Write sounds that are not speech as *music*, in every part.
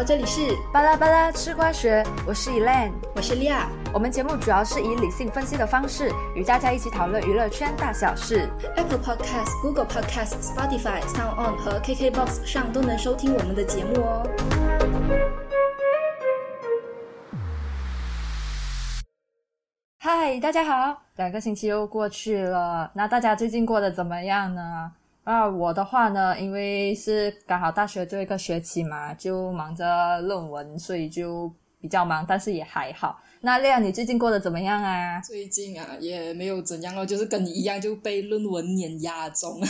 好，这里是巴拉巴拉吃瓜学，我是 Elaine，我是 Lia。我们节目主要是以理性分析的方式，与大家一起讨论娱乐圈大小事。Apple Podcast、Google Podcast、Spotify、Sound On 和 KKBox 上都能收听我们的节目哦。嗨，大家好，两个星期又过去了，那大家最近过得怎么样呢？啊，我的话呢，因为是刚好大学最后一个学期嘛，就忙着论文，所以就比较忙，但是也还好。那亮，你最近过得怎么样啊？最近啊，也没有怎样哦，就是跟你一样，就被论文碾压中，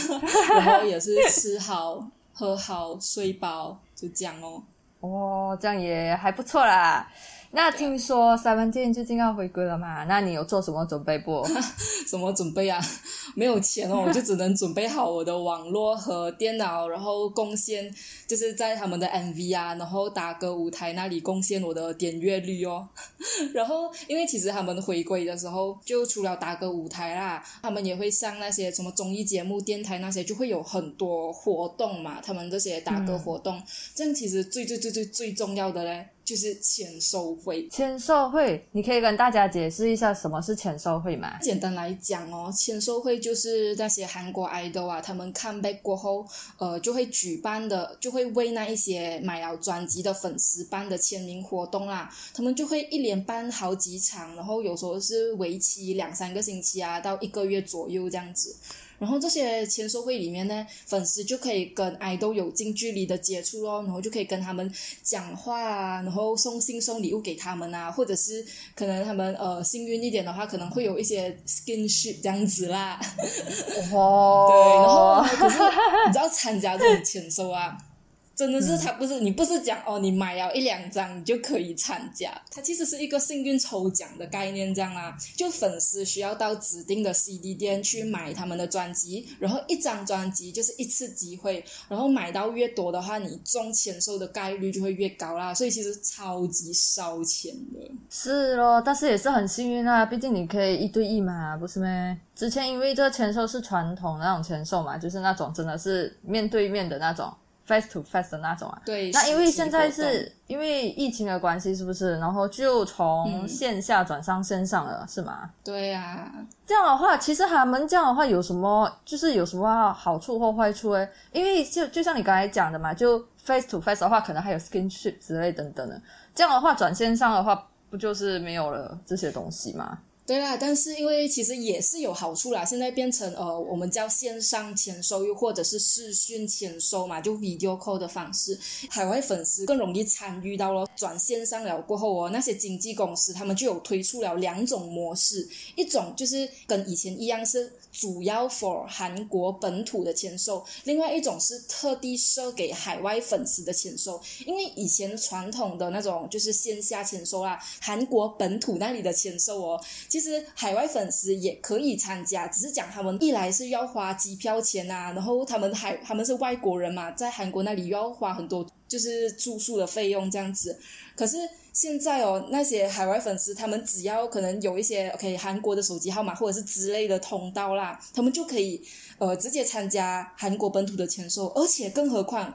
然后也是吃好、喝好、睡饱，就这样哦。哦，这样也还不错啦。那听说 Seventeen 最近要回归了嘛？那你有做什么准备不？*laughs* 什么准备啊？*laughs* 没有钱哦，*laughs* 我就只能准备好我的网络和电脑，然后贡献就是在他们的 MV 啊，然后打歌舞台那里贡献我的点阅率哦。然后因为其实他们回归的时候，就除了打歌舞台啦，他们也会上那些什么综艺节目、电台那些，就会有很多活动嘛。他们这些打歌活动，这样其实最最最最最重要的嘞。就是签售会，签售会，你可以跟大家解释一下什么是签售会吗？简单来讲哦，签售会就是那些韩国 idol 啊，他们 come back 过后，呃，就会举办的，就会为那一些买了专辑的粉丝办的签名活动啦。他们就会一连办好几场，然后有时候是为期两三个星期啊，到一个月左右这样子。然后这些签售会里面呢，粉丝就可以跟爱豆有近距离的接触咯，然后就可以跟他们讲话啊，然后送信送礼物给他们啊，或者是可能他们呃幸运一点的话，可能会有一些 skinship 这样子啦。哦，*laughs* 对，然后可是你知道参加这种签售啊。真的是他不是你不是讲哦，你买了一两张你就可以参加，它其实是一个幸运抽奖的概念这样啊，就粉丝需要到指定的 CD 店去买他们的专辑，然后一张专辑就是一次机会，然后买到越多的话，你中签售的概率就会越高啦，所以其实超级烧钱的。是咯，但是也是很幸运啊，毕竟你可以一对一嘛，不是咩？之前因为这个签售是传统那种签售嘛，就是那种真的是面对面的那种。Face to face 的那种啊，对。那因为现在是因为疫情的关系，是不是？然后就从线下转上线上了，是吗？对呀。这样的话，其实他们这样的话有什么，就是有什么好处或坏处诶？因为就就像你刚才讲的嘛，就 face to face 的话，可能还有 skinship 之类等等的。这样的话，转线上的话，不就是没有了这些东西吗？对啦，但是因为其实也是有好处啦。现在变成呃，我们叫线上签收，又或者是视讯签收嘛，就 video call 的方式，海外粉丝更容易参与到了。转线上了过后哦，那些经纪公司他们就有推出了两种模式，一种就是跟以前一样是。主要 for 韩国本土的签售，另外一种是特地设给海外粉丝的签售。因为以前传统的那种就是线下签售啦，韩国本土那里的签售哦，其实海外粉丝也可以参加，只是讲他们一来是要花机票钱啊，然后他们还他们是外国人嘛，在韩国那里又要花很多就是住宿的费用这样子，可是。现在哦，那些海外粉丝，他们只要可能有一些 OK 韩国的手机号码或者是之类的通道啦，他们就可以呃直接参加韩国本土的签售，而且更何况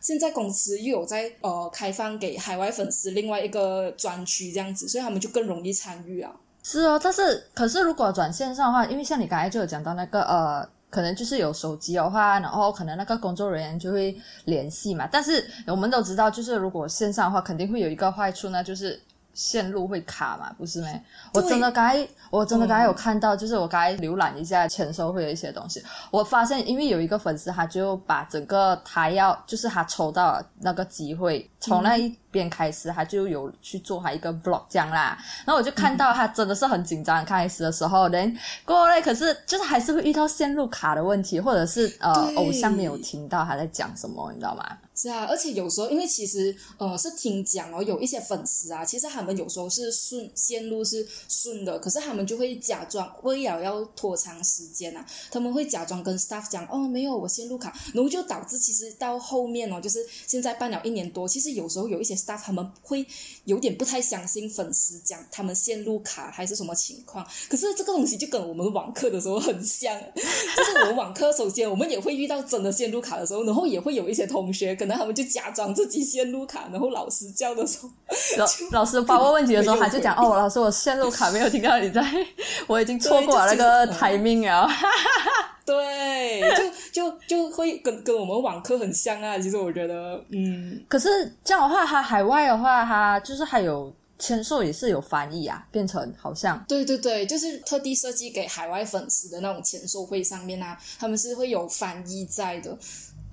现在公司又有在呃开放给海外粉丝另外一个专区这样子，所以他们就更容易参与啊。是哦，但是可是如果转线上的话，因为像你刚才就有讲到那个呃。可能就是有手机的话，然后可能那个工作人员就会联系嘛。但是我们都知道，就是如果线上的话，肯定会有一个坏处呢，就是线路会卡嘛，不是没？我真的该，我真的刚才有看到，就是我刚才浏览一下签售会的一些东西，我发现因为有一个粉丝，他就把整个他要，就是他抽到那个机会，从那一。边开始，他就有去做他一个 vlog 这样啦，然后我就看到他真的是很紧张。开始的时候，人过来，可是就是还是会遇到线路卡的问题，或者是呃，偶像没有听到他在讲什么，你知道吗？是啊，而且有时候，因为其实呃是听讲哦，有一些粉丝啊，其实他们有时候是顺线路是顺的，可是他们就会假装为了要拖长时间啊，他们会假装跟 staff 讲哦，没有我线路卡，然后就导致其实到后面哦，就是现在办了一年多，其实有时候有一些 staff。他们会有点不太相信粉丝讲他们线路卡还是什么情况，可是这个东西就跟我们网课的时候很像，就是我们网课首先我们也会遇到真的线路卡的时候，然后也会有一些同学跟能他们就假装自己线路卡，然后老师叫的时候，*laughs* 老老师发问问题的时候，他就讲：“哦，老师，我线路卡没有听到你在，我已经错过了那对个就是 timing 了。对，就 *laughs* 就就会跟跟我们网课很像啊。其实我觉得，嗯，可是这样的话，他海外的话，他就是还有签售也是有翻译啊，变成好像对对对，就是特地设计给海外粉丝的那种签售会上面啊，他们是会有翻译在的。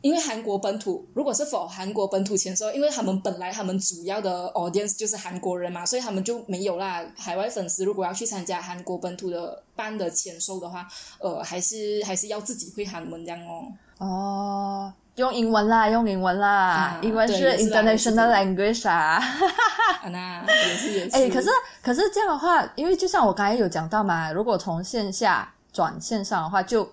因为韩国本土，如果是否韩国本土签售，因为他们本来他们主要的 audience 就是韩国人嘛，所以他们就没有啦。海外粉丝如果要去参加韩国本土的办的签售的话，呃，还是还是要自己会韩文这样哦。哦，用英文啦，用英文啦，啊英文是 international language 啊。啊，那也是也是。哎，可是可是这样的话，因为就像我刚才有讲到嘛，如果从线下转线上的话，就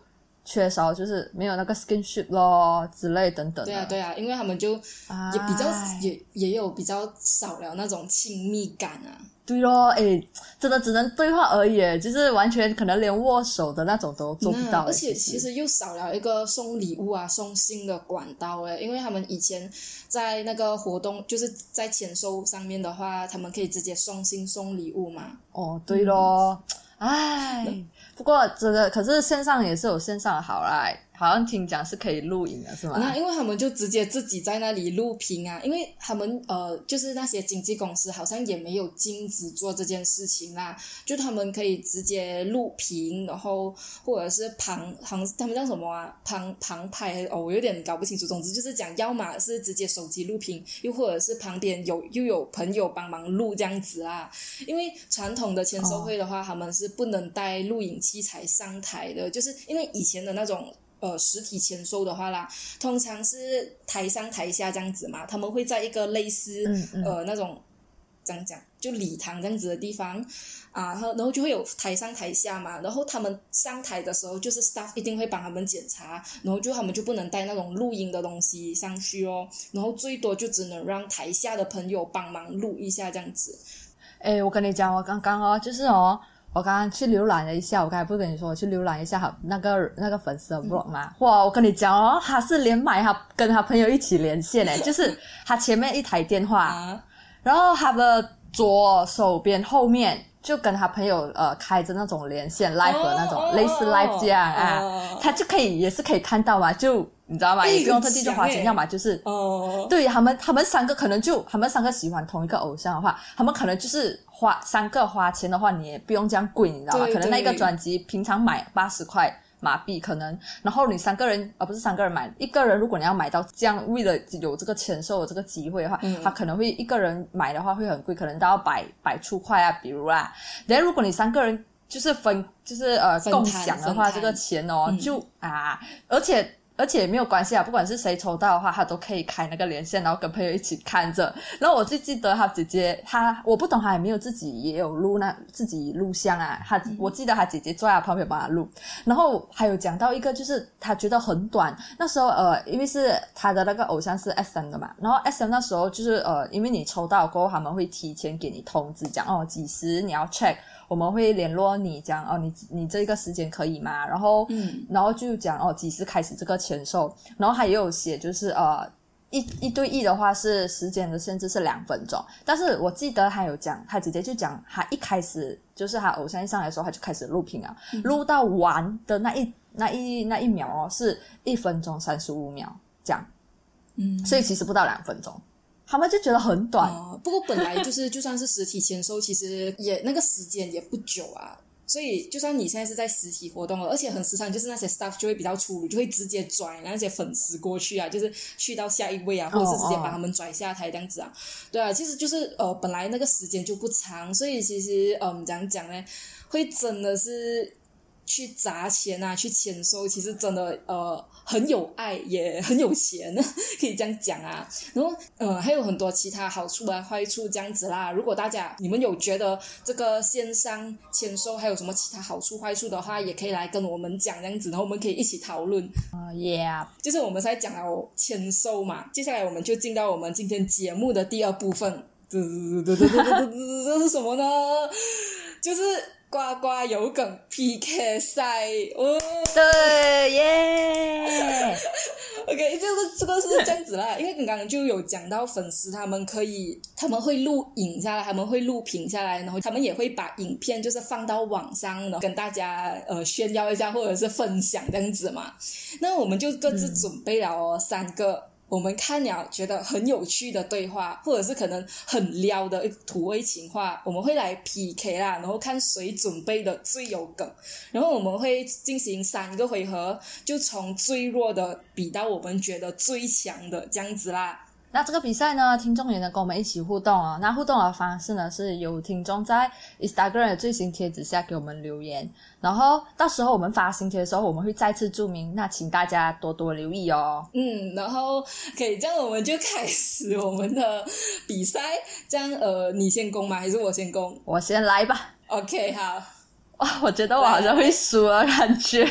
缺少就是没有那个 skinship 咯之类等等的。对啊，对啊，因为他们就哎也比较、也也有比较少了那种亲密感啊。对咯，哎，真的只能对话而已，就是完全可能连握手的那种都做不到。而且其其实又少了一个送礼物啊、送信的管道诶，因为他们以前在那个活动，就是在签收上面的话，他们可以直接送信送礼物嘛。哦，对咯，唉，不过真的，可是线上也是有线上的好啦，好像听讲是可以录影的，是吗？那因为他们就直接自己在那里录屏啊，因为他们呃，就是那些经纪公司好像也没有禁止做这件事情啦，就他们可以直接录屏，然后或者是旁旁他们叫什么啊？旁旁拍哦，我有点搞不清楚。总之就是讲，要么是直接手机录屏，又或者是旁边有又有朋友帮忙录这样子啊。因为传统的签售会的话，他们是不能带录影器材上台的，就是因为以前的那种。呃，实体签售的话啦，通常是台上台下这样子嘛，他们会在一个类似、嗯嗯呃那种怎样讲，就礼堂这样子的地方啊，然后然后就会有台上台下嘛，然后他们上台的时候，就是 staff 一定会帮他们检查，然后就他们就不能带那种录音的东西上去哦，然后最多就只能让台下的朋友帮忙录一下这样子。哎，我跟你讲，我刚刚哦，就是哦，我刚刚去浏览了一下，我刚才不是跟你说，我去浏览一下他那个那个粉丝的 vlog 嘛，哇，我跟你讲哦，他是连买他跟他朋友一起连线诶，*laughs* 就是他前面一台电话，啊，然后他的左手边后面就跟他朋友呃开着那种连线 live 的那种、哦类似 live 这样啊，哦他就可以也是可以看到嘛，就你知道吗？哎也不用特地去花钱，要么就是哦，对他们，他们三个可能就他们三个喜欢同一个偶像的话，他们可能就是花三个花钱的话，你也不用这样贵，你知道吗？可能那个对专辑平常买八十块马币，可能然后你三个人而、不是三个人买，一个人如果你要买到这样，为了有这个签售的这个机会的话，嗯他可能会一个人买的话会很贵，可能都要百百出块啊，比如啦。然后如果你三个人就是分就是呃共享的话，这个钱哦、嗯就啊，而且。而且没有关系啊，不管是谁抽到的话，他都可以开那个连线，然后跟朋友一起看着。然后我最记得他姐姐，他我不懂，他有没有自己也有录那自己录像啊？他我记得他姐姐坐在他旁边帮他录。然后还有讲到一个，就是他觉得很短。那时候呃，因为是他的那个偶像是 S M 的嘛，然后 S M 那时候就是呃，因为你抽到过后，他们会提前给你通知，讲哦几时你要 check，我们会联络你，讲哦你你这个时间可以吗？然后嗯。然后就讲哦几时开始这个签售，然后还有写就是呃。一一对一的话是时间的限制是两分钟，但是我记得他有讲，他直接就讲他一开始就是他偶像一上来的时候他就开始录屏啊，录到完的那一那一那一秒哦是一分钟三十五秒这样，嗯，所以其实不到两分钟，他们就觉得很短，哦，不过本来就是 *laughs* 就算是实体签售，其实也那个时间也不久啊。所以，就算你现在是在实体活动了，而且很时常，就是那些 staff 就会比较粗鲁，就会直接拽那些粉丝过去啊，就是去到下一位啊，或者是直接把他们拽下台这样子啊。对啊，其实就是呃，本来那个时间就不长，所以其实嗯，怎样讲呢，会真的是去砸钱啊，去签收，其实真的呃很有爱，也很有钱，可以这样讲啊。然后呃还有很多其他好处啊、坏处这样子啦。如果大家你们有觉得这个线上签收还有什么其他好处坏处的话，也可以来跟我们讲这样子，然后我们可以一起讨论。啊、yeah，就是我们在讲哦签收嘛，接下来我们就进到我们今天节目的第二部分。这这这这这这这是什么呢？就是呱呱有梗 PK 赛。哦，对耶，*laughs* OK，就是这个是这样子啦，*laughs* 因为刚刚就有讲到粉丝他们可以，他们会录影下来，他们会录屏下来，然后他们也会把影片就是放到网上，然后跟大家呃炫耀一下或者是分享这样子嘛。那我们就各自准备了哦三个。我们看了觉得很有趣的对话，或者是可能很撩的土味情话，我们会来 PK 啦，然后看谁准备的最有梗，然后我们会进行三个回合，就从最弱的比到我们觉得最强的这样子啦。那这个比赛呢，听众也能跟我们一起互动哦。那互动的方式呢，是有听众在 Instagram 的最新贴子下给我们留言，然后到时候我们发新贴的时候，我们会再次注明，那请大家多多留意哦。嗯，然后可以这样，我们就开始我们的比赛。这样，呃，你先攻吗？还是我先攻？我先来吧。OK，好。哇，我觉得我好像会输了，感觉。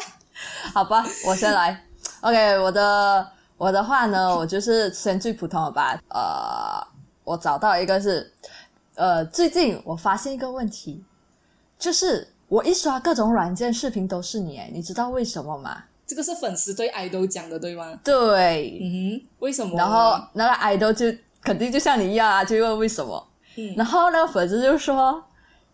*laughs* 好吧，我先来。OK，我的。我的话呢，我就是先最普通的吧。呃，我找到一个是，呃，最近我发现一个问题，就是我一刷各种软件视频都是你，你知道为什么吗？这个是粉丝对 idol 讲的，对吗？对，嗯，为什么？然后那个 idol 就肯定就像你一样啊，就问为什么。嗯，然后那个粉丝就说，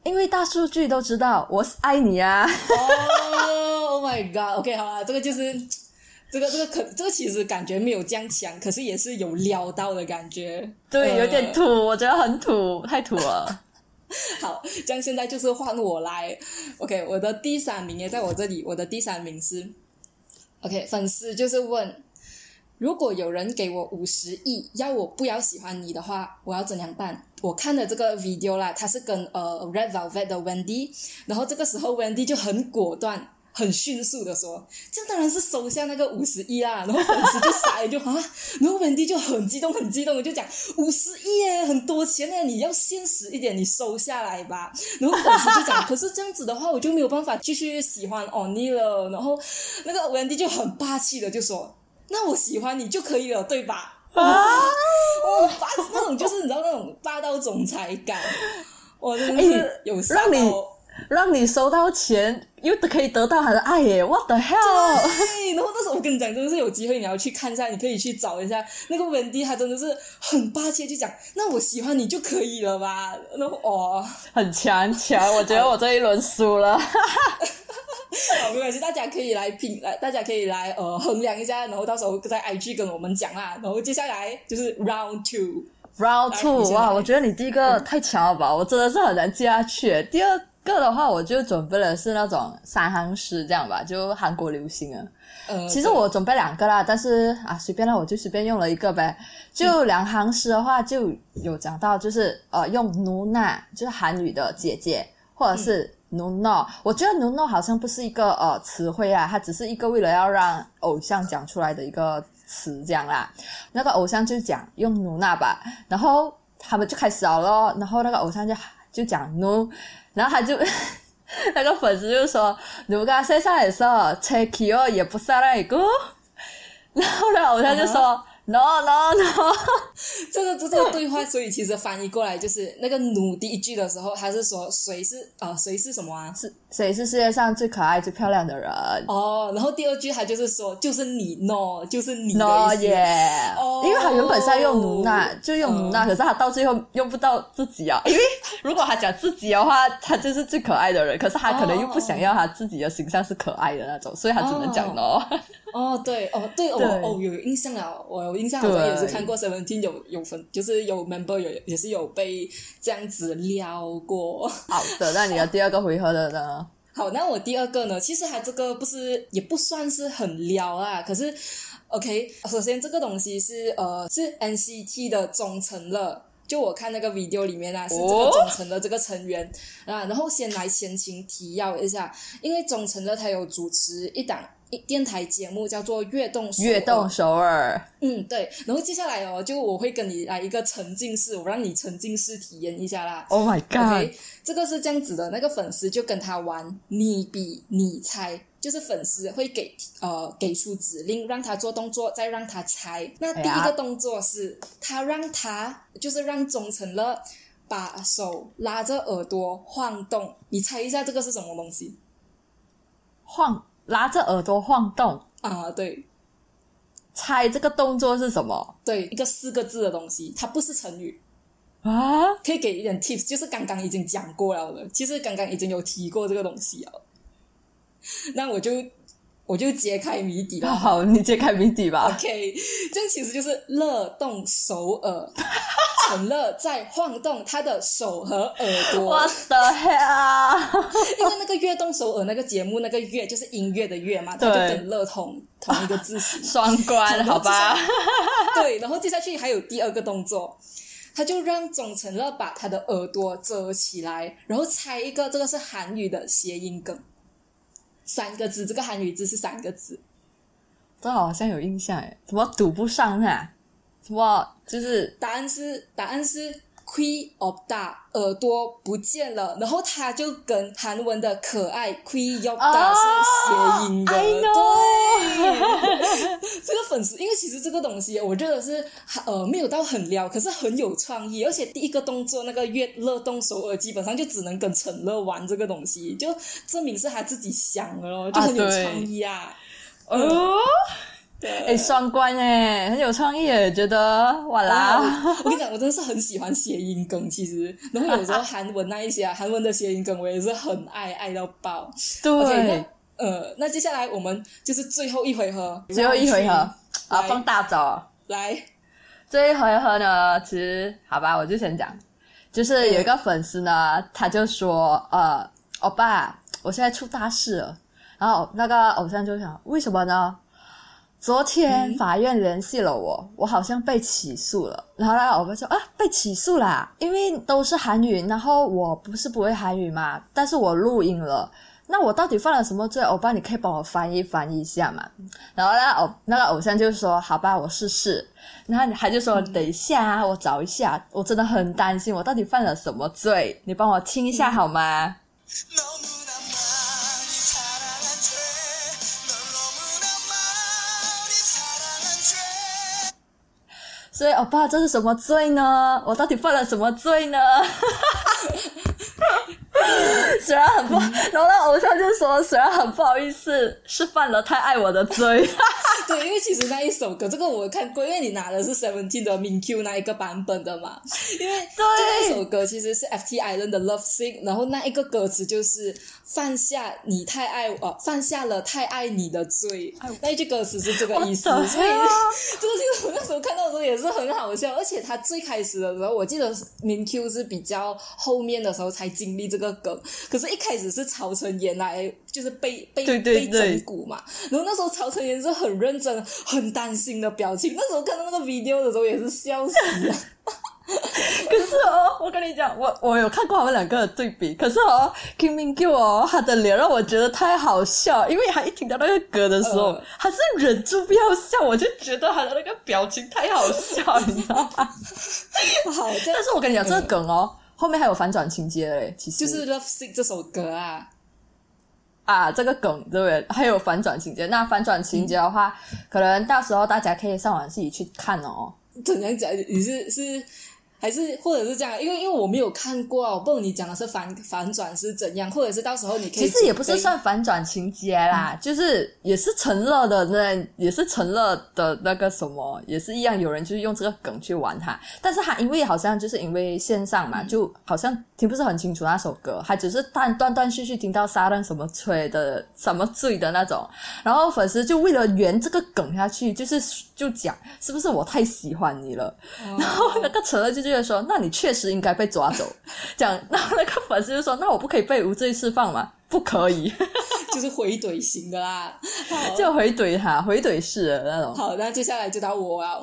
因为大数据都知道我是爱你啊。哦，Oh my God！OK，好啊，这个就是。这个这个可这个其实感觉没有这样强，可是也是有撩到的感觉。对，有点土，我觉得很土，太土了。好，这样现在就是换我来。OK，我的第三名也在我这里。我的第三名是 OK，粉丝就是问：如果有人给我五十亿，要我不要喜欢你的话，我要怎样办？我看的这个 video 啦，他是跟呃 Red Velvet 的 Wendy，然后这个时候 Wendy 就很果断。很迅速的说，这样当然是收下那个五十亿啦。然后粉丝就傻了，就啊，然后文迪就很激动，很激动的就讲五十亿耶，很多钱呢，你要现实一点，你收下来吧。然后粉丝就讲，可是这样子的话，我就没有办法继续喜欢欧尼了。然后那个文迪就很霸气的就说，那我喜欢你就可以了，对吧？啊，我霸那种就是你知道那种霸道总裁感，我真的是有让你。让你收到钱，又可以得到他的爱耶！What the hell？对，然后那时候我跟你讲，真的是有机会你要去看一下，你可以去找一下那个文迪，他真的是很霸气，就讲那我喜欢你就可以了吧？然后哦，很强强，我觉得我这一轮输了。*laughs* 好，没关系，大家可以来评，来大家可以来呃衡量一下，然后到时候在 IG 跟我们讲啦。然后接下来就是 Round Two，Round Two，哇，我觉得你第一个太强了吧，我真的是很难接下去。第二。个的话，我就准备了是那种三行诗这样吧，就韩国流行啊。嗯，其实我准备两个啦，但是啊，随便啦，我就随便用了一个呗。就两行诗的话，就有讲到，就是呃，用努娜，就是韩语的姐姐，或者是努诺。我觉得努诺好像不是一个呃词汇啊，它只是一个为了要让偶像讲出来的一个词这样啦。那个偶像就讲用努娜吧，然后他们就开始了咯，然后那个偶像就就讲努。然后他就 *laughs* 那个粉丝就说：“如果生下来的时候，切皮哦也不杀那一个。” *laughs* 然后呢，偶像就说。No no no，这个这这个对话，所以其实翻译过来就是那个努第一句的时候，他是说谁是啊谁是什么啊？是谁是世界上最可爱最漂亮的人？哦，然后第二句他就是说就是你 No，就是你 No 耶，哦，因为他原本是要用努娜，就用努娜，可是他到最后用不到自己啊，*laughs* 因为如果他讲自己的话，他就是最可爱的人，可是他可能又不想要他自己的形象是可爱的那种，所以他只能讲 No。哦，对，哦，对，哦，哦，有印象了，我有印象，好像也是看过 Seventeen 有有分，就是有 member 有也是有被这样子撩过。好的，那你的第二个回合的呢？好，那我第二个呢，其实他这个不是也不算是很撩啊，可是 OK，首先这个东西是呃是 NCT 的忠诚了，就我看那个 video 里面啊，是这个忠诚的这个成员啊，然后先来前情提要一下，因为忠诚的他有主持一档。电台节目叫做《悦动悦动首尔》。嗯，对。然后接下来哦，就我会跟你来一个沉浸式，我让你沉浸式体验一下啦。Oh my god！这个是这样子的，那个粉丝就跟他玩你比你猜，就是粉丝会给呃给出指令，让他做动作，再让他猜。那第一个动作是他让他就是让钟成乐把手拉着耳朵晃动，你猜一下这个是什么东西？晃。拉着耳朵晃动啊，对，猜这个动作是什么对，一个四个字的东西，它不是成语。啊？可以给一点 tips，就是刚刚已经讲过了的，其实刚刚已经有提过这个东西了。那我就我就揭开谜底了。好，你揭开谜底吧。OK，这其实就是乐动手耳，*laughs* 陈乐在晃动他的手和耳朵。What the hell？因为那个乐动首尔那个节目，那个乐就是音乐的乐嘛，它就对跟乐同同一个字形。*laughs* 双关，好吧？*laughs* 对，然后接下去还有第二个动作，他就让总成乐把他的耳朵遮起来，然后猜一个这个是韩语的谐音梗，三个字，这个韩语字是三个字。这好像有印象诶，怎么读不上啊？什么就是答案是答案是 que of da 耳朵不见了，然后他就跟韩文的可爱 da 哦是谐音的。对，*laughs* 这个粉丝，因为其实这个东西，我觉得是呃没有到很撩，可是很有创意，而且第一个动作那个乐乐动手耳，基本上就只能跟陈乐玩这个东西，就证明是他自己想的咯，就很有创意啊。哦，对，哎，双关诶，很有创意诶，觉得哇啦，我跟你讲，我真的是很喜欢谐音梗，其实，然后有时候韩文那一些啊，韩文的谐音梗我也是很爱，爱到爆。对，那呃，那接下来我们就是最后一回合，最后一回合。啊，放大招。来，这一回合呢，其实好吧，我就先讲，就是有一个粉丝呢，他就说，呃，欧巴，我现在出大事了。然后那个偶像就想，为什么呢？昨天法院联系了我，我好像被起诉了。然后那个欧巴说啊，被起诉啦，因为都是韩语，然后我不是不会韩语嘛，但是我录音了。那我到底犯了什么罪？欧巴，你可以帮我翻译翻译一下嘛？然后呢偶那个偶像就说：“好吧，我试试。”然后他就说：“等一下啊，我找一下，我真的很担心，我到底犯了什么罪？你帮我听一下好吗？”너 罪，哦爸，这是什么罪呢？我到底犯了什么罪呢？*laughs* *laughs* 虽然很不，然后那偶像就说，虽然很不好意思，是犯了太爱我的罪。*laughs* 对，因为其实那一首歌，这个我看过，因为你拿的是 Seventeen 的 Min Q 那一个版本的嘛。因为这个一首歌其实是 FT Island 的 Love Sick，然后那一个歌词就是放下你太爱我，放下了太爱你的罪。那一句歌词是这个意思 the 所以 *laughs* 这个其实我那时候看到的时候也是很好笑，而且他最开始的时候，我记得 Min Q 是比较后面的时候才经历这个梗，可是一开始是曹承妍来就是被被被整蛊嘛，然后那时候曹承妍是很认真、很担心的表情，那时候看到那个 video 的时候也是笑死了。*laughs* 可是哦，我跟你讲，我我有看过他们两个的对比，可是哦，Kim Min Q 哦，他的脸让我觉得太好笑，因为他一听到那个歌的时候，呃他是忍住不要笑，我就觉得他的那个表情太好笑，你知道吗？*laughs* 好，但是我跟你讲，这个梗哦，后面还有反转情节嘞，其实就是 Love Sick 这首歌啊，啊，这个梗对不对？还有反转情节，那反转情节的话，可能到时候大家可以上网自己去看哦。怎样讲？你是是还是或者是这样？因为因为我没有看过啊，我不懂你讲的是反反转是怎样，或者是到时候你可以其实也不是算反转情节啦，就是也是陈乐的那，也是陈乐的那个什么，也是一样，有人就是用这个梗去玩他。但是他因为好像就是因为线上嘛，就好像听不是很清楚那首歌，还只是断断断续续听到沙旦什么吹的什么醉的那种，然后粉丝就为了圆这个梗下去，就是就讲是不是我太喜欢你了，*laughs* 然后那个陈乐就觉得说，那你确实应该被抓走，*laughs* 讲，然后那个粉丝就说，那我不可以被无罪释放吗？不可以，*laughs* 就是回怼型的啦。*laughs* 就回怼他，回怼式的那种。好，那接下来就到我啊。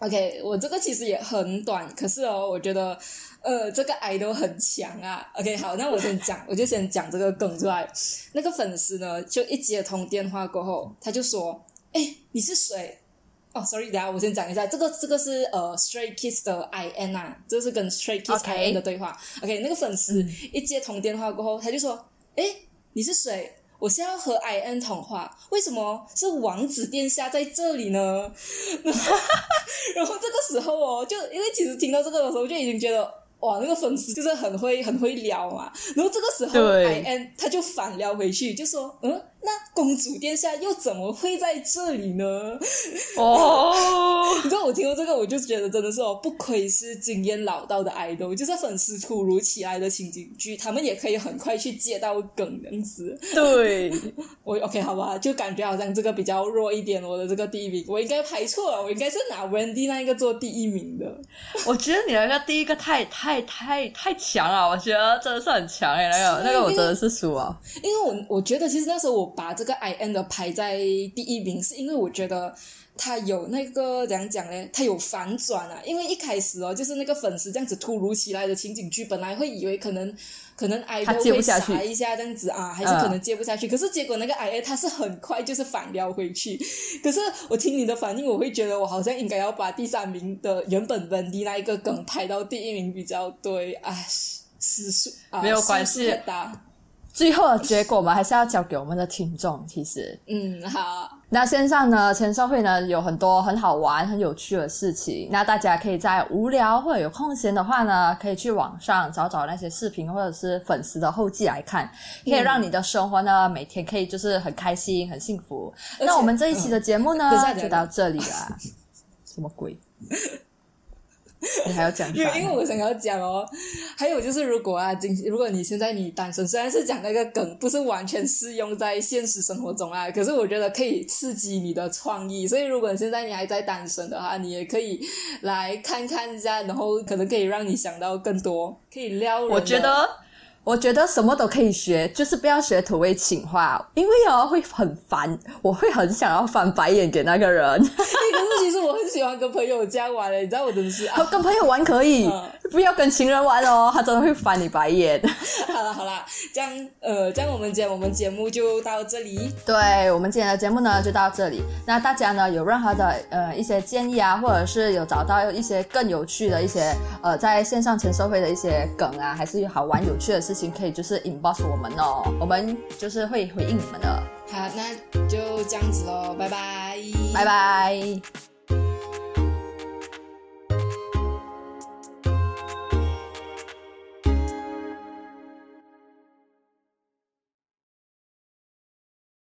OK，我这个其实也很短，可是哦，我觉得呃，这个爱都很强啊。OK，好，那我先讲，我就先讲这个梗出来。那个粉丝呢，就一接通电话过后，他就说：“哎，你是谁？”哦，sorry，等下我先讲一下，这个这个是呃 Stray Kids 的 I N 啊，这是跟 Stray Kids OK I N 的对话。OK，那个粉丝一接通电话过后，他就说：“哎，你是谁？”我是要和 I N 通话，为什么是王子殿下在这里呢？*laughs* 然后这个时候哦，就因为其实听到这个的时候，就已经觉得哇，那个粉丝就是很会很会撩嘛。然后这个时候 I N 他就反撩回去，就说嗯，那公主殿下又怎么会在这里呢？哦，*laughs* 你知道我听到这个，我就觉得真的是哦，不愧是经验老道的 idol，就是粉丝突如其来的情景剧，他们也可以很快去接到梗这样子。对，*laughs* 我 OK 好吧，就感觉好像这个比较弱一点，我的这个第一名我应该排错了，我应该是拿 Wendy 那一个做第一名的。我觉得你那个第一个太太太太强了，我觉得真的是很强诶，那个那个我真的是输啊。因为我我觉得其实那时候我把这个 I N 的排在第一名，是因为我觉得他有那个怎样讲呢？他有反转啊！因为一开始哦，就是那个粉丝这样子突如其来的情景剧，本来会以为可能可能 I 他都会傻一下这样子啊，还是可能接不下去。可是结果那个 I N 他是很快就是反撩回去。可是我听你的反应，我会觉得我好像应该要把第三名的原本 Wendy 那一个梗排到第一名比较对。哎，失数啊，没有关系。最后的结果，我们还是要交给我们的听众。其实，嗯，好。那线上呢，签售会呢有很多很好玩、很有趣的事情。那大家可以在无聊或者有空闲的话呢，可以去网上找找那些视频或者是粉丝的后记来看，可以让你的生活呢每天可以就是很开心、很幸福。那我们这一期的节目呢 *laughs* 就到这里了。什么鬼？*laughs* 你还要讲因为？因为我想要讲哦，还有就是，如果啊，今如果你现在你单身，虽然是讲那个梗不是完全适用在现实生活中啊，可是我觉得可以刺激你的创意。所以，如果现在你还在单身的话，你也可以来看看一下，然后可能可以让你想到更多，可以撩人的。我觉得，我觉得什么都可以学，就是不要学土味情话，因为哦会很烦，我会很想要翻白眼给那个人。欸 *laughs* 可是其实我很喜欢跟朋友这样玩的，你知道我真的是啊。跟朋友玩可以嗯，不要跟情人玩哦，他真的会翻你白眼。*laughs* 好了好了，这样呃，这样我们今天我们节目就到这里。对我们今天的节目呢就到这里。那大家呢有任何的呃一些建议啊，或者是有找到一些更有趣的一些呃在线上签售会的一些梗啊，还是好玩有趣的事情，可以就是 inbox 我们哦，我们就是会回应你们的。好，那就这样子喽，拜拜，拜拜。